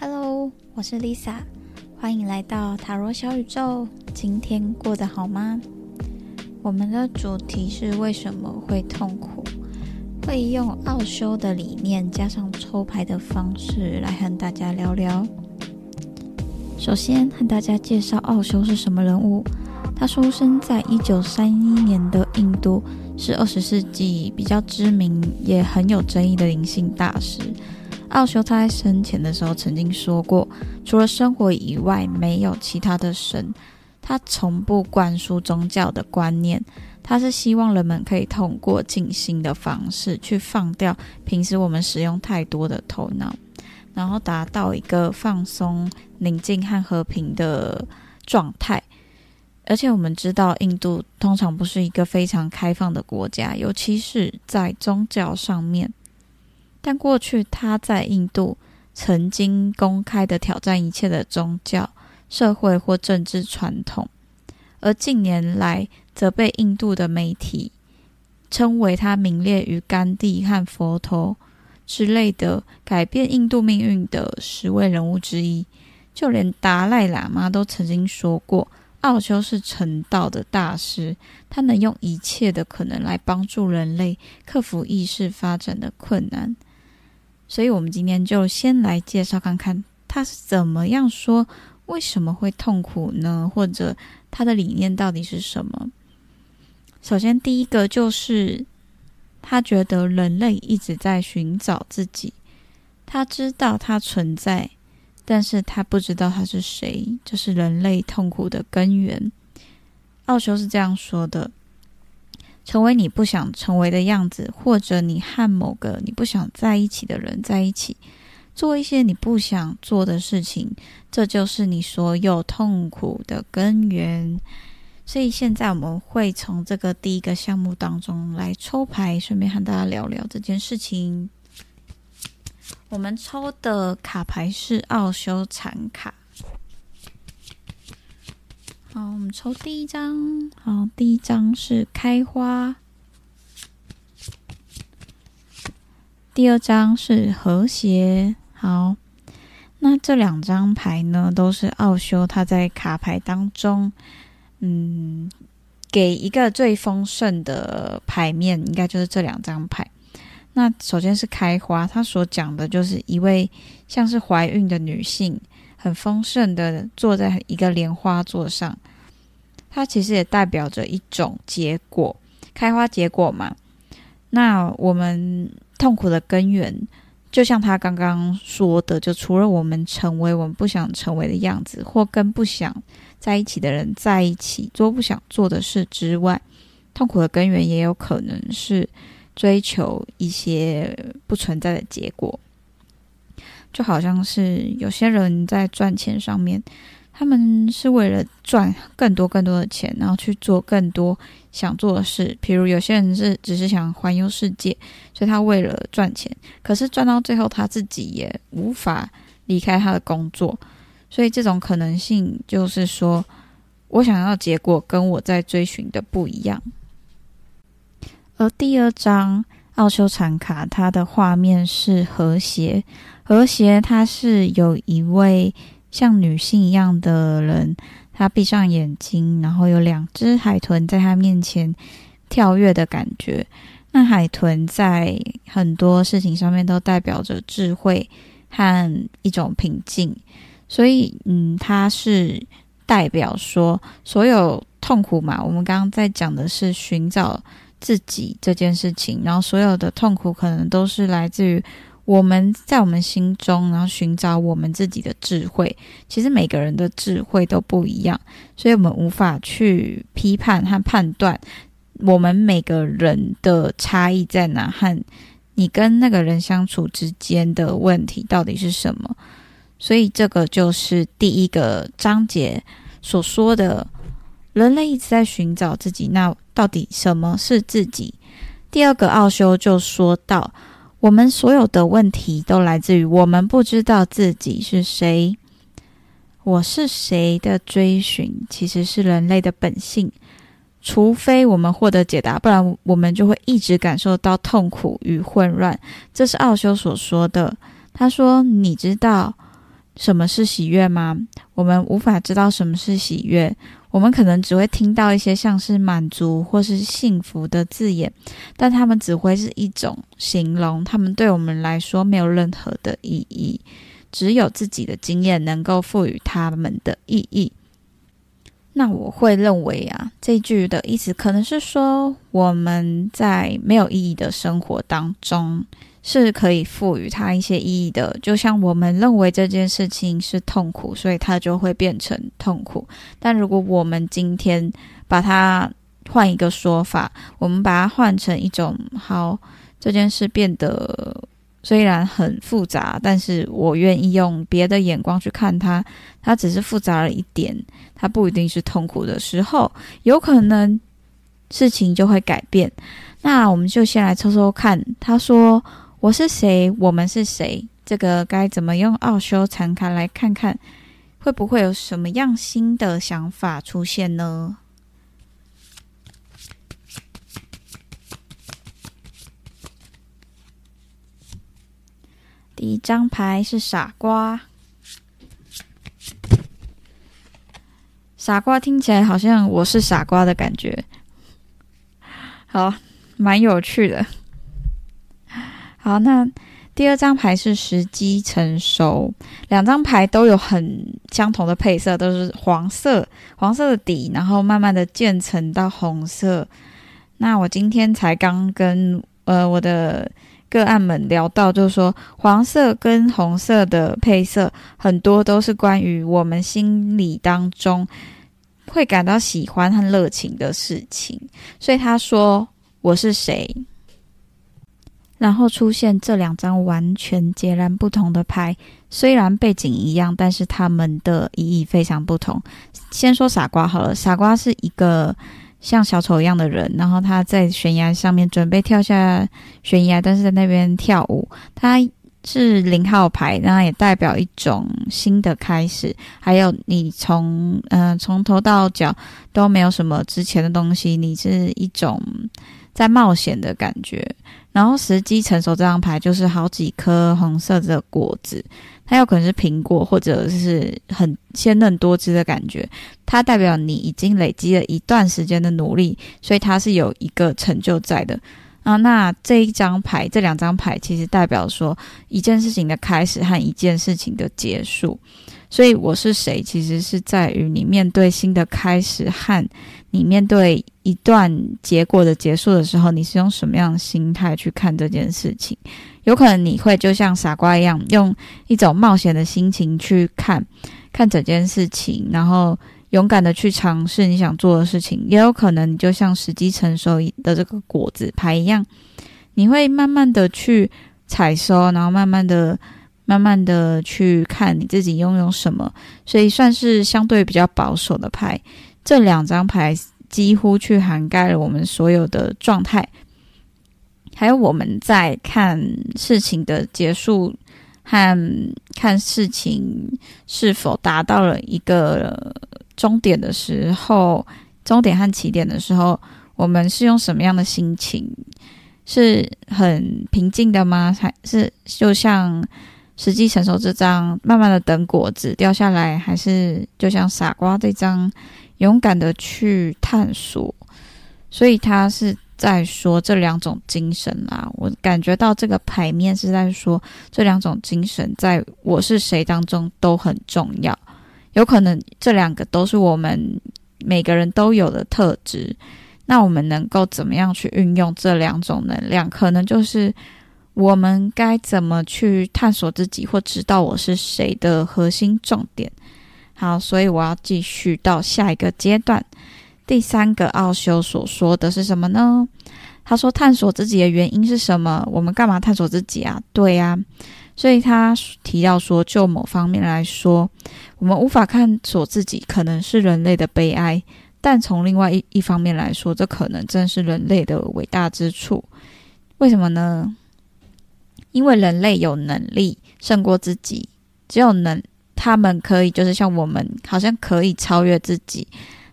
Hello，我是 Lisa，欢迎来到塔罗小宇宙。今天过得好吗？我们的主题是为什么会痛苦？会用奥修的理念加上抽牌的方式来和大家聊聊。首先和大家介绍奥修是什么人物。他出生在一九三一年的印度，是二十世纪比较知名也很有争议的灵性大师。奥修他在生前的时候曾经说过，除了生活以外，没有其他的神。他从不灌输宗教的观念，他是希望人们可以通过静心的方式去放掉平时我们使用太多的头脑，然后达到一个放松、宁静和和平的状态。而且我们知道，印度通常不是一个非常开放的国家，尤其是在宗教上面。但过去他在印度曾经公开的挑战一切的宗教、社会或政治传统，而近年来则被印度的媒体称为他名列于甘地和佛陀之类的改变印度命运的十位人物之一。就连达赖喇嘛都曾经说过。奥修是成道的大师，他能用一切的可能来帮助人类克服意识发展的困难。所以，我们今天就先来介绍看看他是怎么样说，为什么会痛苦呢？或者他的理念到底是什么？首先，第一个就是他觉得人类一直在寻找自己，他知道他存在。但是他不知道他是谁，这是人类痛苦的根源。奥修是这样说的：成为你不想成为的样子，或者你和某个你不想在一起的人在一起，做一些你不想做的事情，这就是你所有痛苦的根源。所以现在我们会从这个第一个项目当中来抽牌，顺便和大家聊聊这件事情。我们抽的卡牌是奥修禅卡。好，我们抽第一张。好，第一张是开花。第二张是和谐。好，那这两张牌呢，都是奥修他在卡牌当中，嗯，给一个最丰盛的牌面，应该就是这两张牌。那首先是开花，他所讲的就是一位像是怀孕的女性，很丰盛的坐在一个莲花座上。它其实也代表着一种结果，开花结果嘛。那我们痛苦的根源，就像他刚刚说的，就除了我们成为我们不想成为的样子，或跟不想在一起的人在一起，做不想做的事之外，痛苦的根源也有可能是。追求一些不存在的结果，就好像是有些人在赚钱上面，他们是为了赚更多更多的钱，然后去做更多想做的事。比如有些人是只是想环游世界，所以他为了赚钱，可是赚到最后他自己也无法离开他的工作。所以这种可能性就是说，我想要结果跟我在追寻的不一样。而第二张奥修禅卡，它的画面是和谐。和谐，它是有一位像女性一样的人，她闭上眼睛，然后有两只海豚在她面前跳跃的感觉。那海豚在很多事情上面都代表着智慧和一种平静，所以，嗯，它是代表说所有痛苦嘛。我们刚刚在讲的是寻找。自己这件事情，然后所有的痛苦可能都是来自于我们在我们心中，然后寻找我们自己的智慧。其实每个人的智慧都不一样，所以我们无法去批判和判断我们每个人的差异在哪，和你跟那个人相处之间的问题到底是什么。所以这个就是第一个章节所说的。人类一直在寻找自己，那到底什么是自己？第二个奥修就说到，我们所有的问题都来自于我们不知道自己是谁。我是谁的追寻，其实是人类的本性。除非我们获得解答，不然我们就会一直感受到痛苦与混乱。这是奥修所说的。他说：“你知道。”什么是喜悦吗？我们无法知道什么是喜悦，我们可能只会听到一些像是满足或是幸福的字眼，但他们只会是一种形容，他们对我们来说没有任何的意义，只有自己的经验能够赋予他们的意义。那我会认为啊，这句的意思可能是说，我们在没有意义的生活当中。是可以赋予它一些意义的，就像我们认为这件事情是痛苦，所以它就会变成痛苦。但如果我们今天把它换一个说法，我们把它换成一种好，这件事变得虽然很复杂，但是我愿意用别的眼光去看它，它只是复杂了一点，它不一定是痛苦的时候，有可能事情就会改变。那我们就先来抽抽看，他说。我是谁？我们是谁？这个该怎么用奥修禅卡来看看，会不会有什么样新的想法出现呢？第一张牌是傻瓜，傻瓜听起来好像我是傻瓜的感觉，好，蛮有趣的。好，那第二张牌是时机成熟，两张牌都有很相同的配色，都是黄色，黄色的底，然后慢慢的渐层到红色。那我今天才刚跟呃我的个案们聊到，就是说黄色跟红色的配色很多都是关于我们心理当中会感到喜欢和热情的事情，所以他说我是谁。然后出现这两张完全截然不同的牌，虽然背景一样，但是他们的意义非常不同。先说傻瓜好了，傻瓜是一个像小丑一样的人，然后他在悬崖上面准备跳下悬崖，但是在那边跳舞。他是零号牌，然后也代表一种新的开始。还有你从嗯从头到脚都没有什么之前的东西，你是一种在冒险的感觉。然后时机成熟这张牌就是好几颗红色的果子，它有可能是苹果或者是很鲜嫩多汁的感觉。它代表你已经累积了一段时间的努力，所以它是有一个成就在的啊。那这一张牌，这两张牌其实代表说一件事情的开始和一件事情的结束。所以我是谁，其实是在于你面对新的开始和你面对一段结果的结束的时候，你是用什么样的心态去看这件事情？有可能你会就像傻瓜一样，用一种冒险的心情去看看整件事情，然后勇敢的去尝试你想做的事情。也有可能你就像时机成熟的这个果子牌一样，你会慢慢的去采收，然后慢慢的。慢慢的去看你自己拥有什么，所以算是相对比较保守的牌。这两张牌几乎去涵盖了我们所有的状态，还有我们在看事情的结束和看事情是否达到了一个终点的时候，终点和起点的时候，我们是用什么样的心情？是很平静的吗？还是就像？实际成熟这张，慢慢的等果子掉下来，还是就像傻瓜这张，勇敢的去探索。所以他是在说这两种精神啦。我感觉到这个牌面是在说这两种精神，在我是谁当中都很重要。有可能这两个都是我们每个人都有的特质。那我们能够怎么样去运用这两种能量？可能就是。我们该怎么去探索自己，或知道我是谁的核心重点？好，所以我要继续到下一个阶段。第三个奥修所说的是什么呢？他说：“探索自己的原因是什么？我们干嘛探索自己啊？”对呀，所以他提到说，就某方面来说，我们无法探索自己，可能是人类的悲哀；但从另外一一方面来说，这可能正是人类的伟大之处。为什么呢？因为人类有能力胜过自己，只有能他们可以，就是像我们，好像可以超越自己。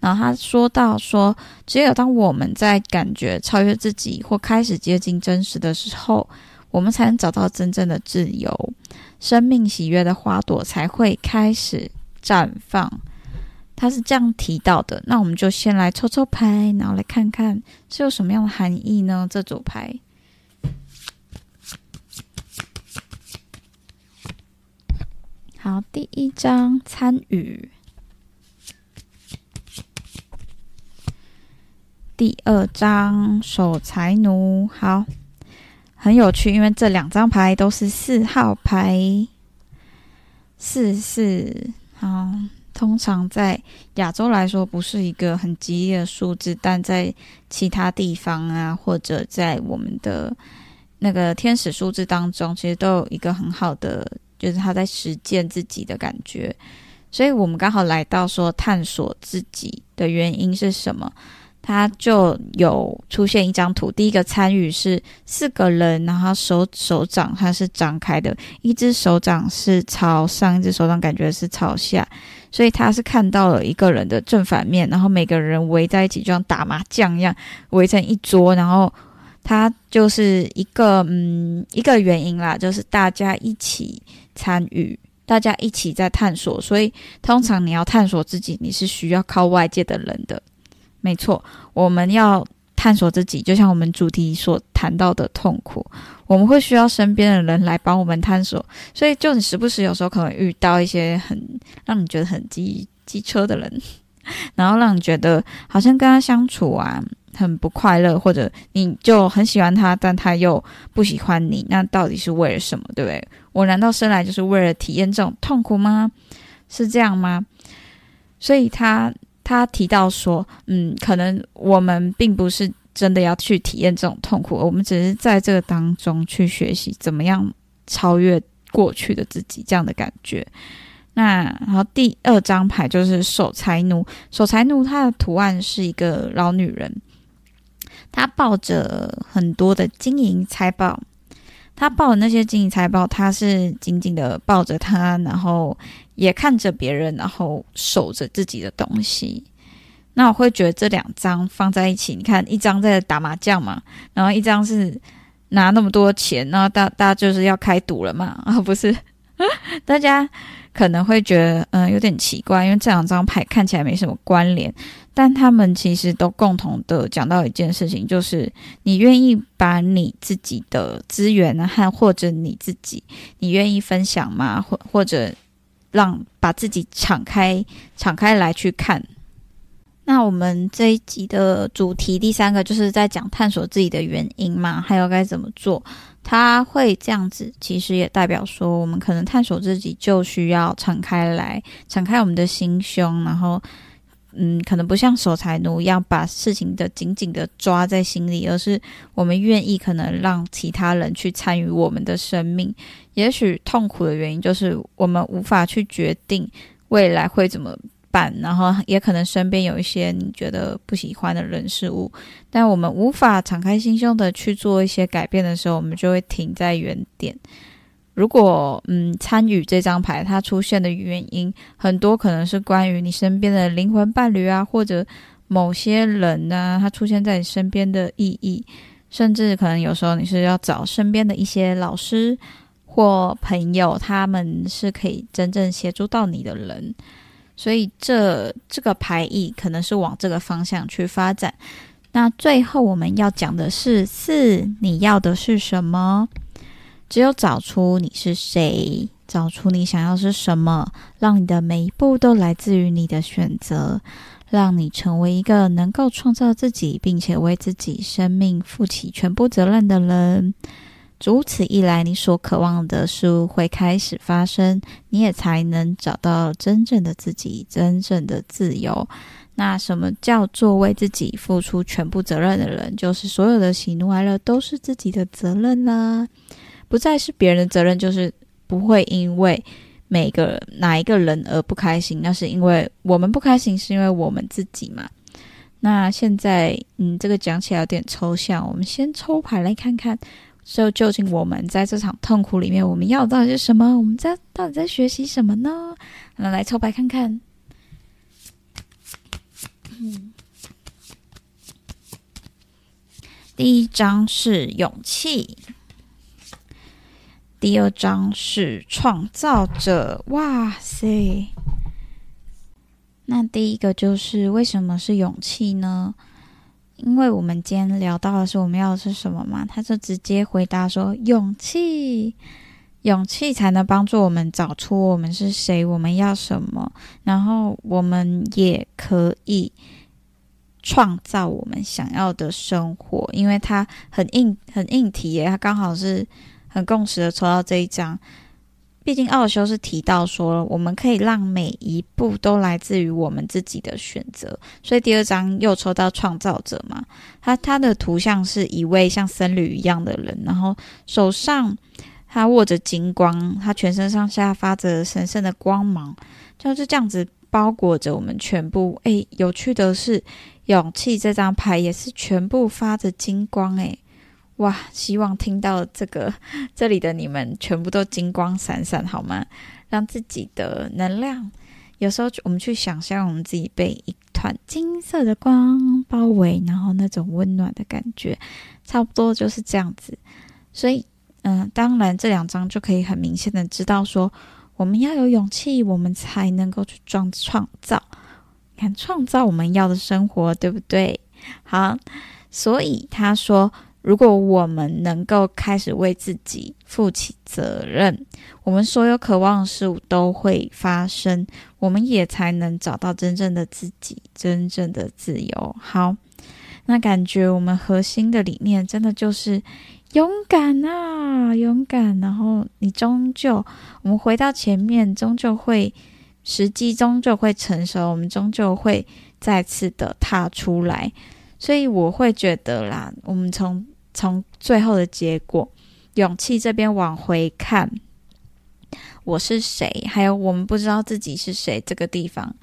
然后他说到说，只有当我们在感觉超越自己或开始接近真实的时候，我们才能找到真正的自由。生命喜悦的花朵才会开始绽放。他是这样提到的。那我们就先来抽抽牌，然后来看看是有什么样的含义呢？这组牌。好，第一张参与，第二张守财奴。好，很有趣，因为这两张牌都是四号牌，四四。好，通常在亚洲来说不是一个很吉利的数字，但在其他地方啊，或者在我们的那个天使数字当中，其实都有一个很好的。就是他在实践自己的感觉，所以我们刚好来到说探索自己的原因是什么，他就有出现一张图。第一个参与是四个人，然后手手掌它是张开的，一只手掌是朝上，一只手掌感觉是朝下，所以他是看到了一个人的正反面，然后每个人围在一起，就像打麻将一样围成一桌，然后。他就是一个嗯一个原因啦，就是大家一起参与，大家一起在探索，所以通常你要探索自己，你是需要靠外界的人的。没错，我们要探索自己，就像我们主题所谈到的痛苦，我们会需要身边的人来帮我们探索。所以，就你时不时有时候可能遇到一些很让你觉得很机机车的人，然后让你觉得好像跟他相处啊。很不快乐，或者你就很喜欢他，但他又不喜欢你，那到底是为了什么？对不对？我难道生来就是为了体验这种痛苦吗？是这样吗？所以他他提到说，嗯，可能我们并不是真的要去体验这种痛苦，我们只是在这个当中去学习怎么样超越过去的自己，这样的感觉。那然后第二张牌就是守财奴，守财奴它的图案是一个老女人。她抱着很多的金银财宝，她抱的那些金银财宝，她是紧紧的抱着它，然后也看着别人，然后守着自己的东西。那我会觉得这两张放在一起，你看一张在打麻将嘛，然后一张是拿那么多钱，然后大大家就是要开赌了嘛，啊不是，大家。可能会觉得嗯有点奇怪，因为这两张牌看起来没什么关联，但他们其实都共同的讲到一件事情，就是你愿意把你自己的资源呢，和或者你自己，你愿意分享吗？或或者让把自己敞开敞开来去看。那我们这一集的主题第三个就是在讲探索自己的原因嘛，还有该怎么做。他会这样子，其实也代表说，我们可能探索自己就需要敞开来，敞开我们的心胸，然后，嗯，可能不像守财奴一样把事情的紧紧的抓在心里，而是我们愿意可能让其他人去参与我们的生命。也许痛苦的原因就是我们无法去决定未来会怎么。办，然后也可能身边有一些你觉得不喜欢的人事物，但我们无法敞开心胸的去做一些改变的时候，我们就会停在原点。如果嗯参与这张牌，它出现的原因很多，可能是关于你身边的灵魂伴侣啊，或者某些人呢，他出现在你身边的意义，甚至可能有时候你是要找身边的一些老师或朋友，他们是可以真正协助到你的人。所以这这个牌意可能是往这个方向去发展。那最后我们要讲的是四，你要的是什么？只有找出你是谁，找出你想要是什么，让你的每一步都来自于你的选择，让你成为一个能够创造自己，并且为自己生命负起全部责任的人。如此一来，你所渴望的事物会开始发生，你也才能找到真正的自己，真正的自由。那什么叫做为自己付出全部责任的人？就是所有的喜怒哀乐都是自己的责任啦，不再是别人的责任。就是不会因为每个哪一个人而不开心，那是因为我们不开心，是因为我们自己嘛。那现在，嗯，这个讲起来有点抽象，我们先抽牌来看看。所以，究竟我们在这场痛苦里面，我们要到底是什么？我们在到底在学习什么呢？那来抽牌看看。嗯，第一张是勇气，第二章是创造者，哇塞！那第一个就是为什么是勇气呢？因为我们今天聊到的是我们要的是什么嘛？他就直接回答说：勇气，勇气才能帮助我们找出我们是谁，我们要什么，然后我们也可以创造我们想要的生活。因为它很硬，很硬题耶，它刚好是很共识的抽到这一张。毕竟奥修是提到说，我们可以让每一步都来自于我们自己的选择，所以第二章又抽到创造者嘛。他他的图像是一位像僧侣一样的人，然后手上他握着金光，他全身上下发着神圣的光芒，就是这样子包裹着我们全部。诶，有趣的是，勇气这张牌也是全部发着金光，诶。哇！希望听到这个，这里的你们全部都金光闪闪，好吗？让自己的能量，有时候我们去想象我们自己被一团金色的光包围，然后那种温暖的感觉，差不多就是这样子。所以，嗯，当然这两张就可以很明显的知道说，我们要有勇气，我们才能够去创创造，看创造我们要的生活，对不对？好，所以他说。如果我们能够开始为自己负起责任，我们所有渴望的事物都会发生，我们也才能找到真正的自己，真正的自由。好，那感觉我们核心的理念真的就是勇敢啊，勇敢。然后你终究，我们回到前面，终究会时机终究会成熟，我们终究会再次的踏出来。所以我会觉得啦，我们从从最后的结果，勇气这边往回看，我是谁？还有我们不知道自己是谁这个地方，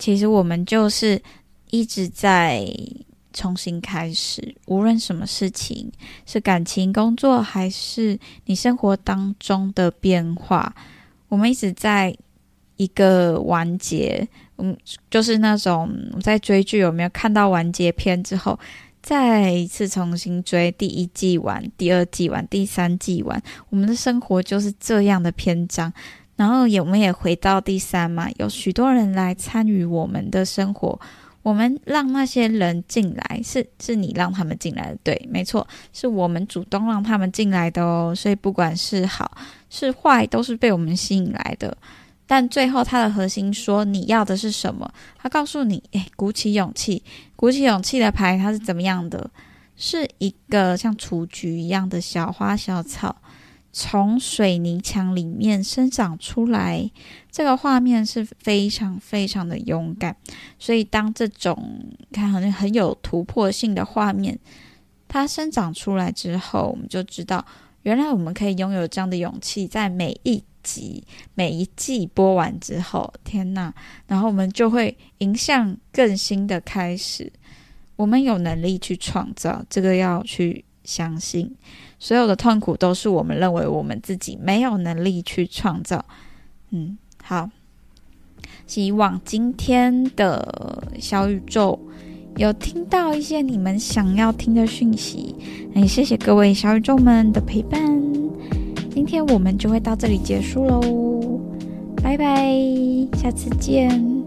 其实我们就是一直在重新开始。无论什么事情，是感情、工作，还是你生活当中的变化，我们一直在一个完结。嗯，就是那种我在追剧有没有看到完结篇之后，再一次重新追第一季完、第二季完、第三季完，我们的生活就是这样的篇章。然后也我们也回到第三嘛，有许多人来参与我们的生活，我们让那些人进来，是是你让他们进来的，对，没错，是我们主动让他们进来的哦。所以不管是好是坏，都是被我们吸引来的。但最后，它的核心说你要的是什么？他告诉你，诶，鼓起勇气，鼓起勇气的牌，它是怎么样的？是一个像雏菊一样的小花小草，从水泥墙里面生长出来。这个画面是非常非常的勇敢。所以，当这种看好像很有突破性的画面，它生长出来之后，我们就知道，原来我们可以拥有这样的勇气，在每一。集每一季播完之后，天呐，然后我们就会迎向更新的开始。我们有能力去创造，这个要去相信。所有的痛苦都是我们认为我们自己没有能力去创造。嗯，好，希望今天的小宇宙有听到一些你们想要听的讯息。也谢谢各位小宇宙们的陪伴。今天我们就会到这里结束喽，拜拜，下次见。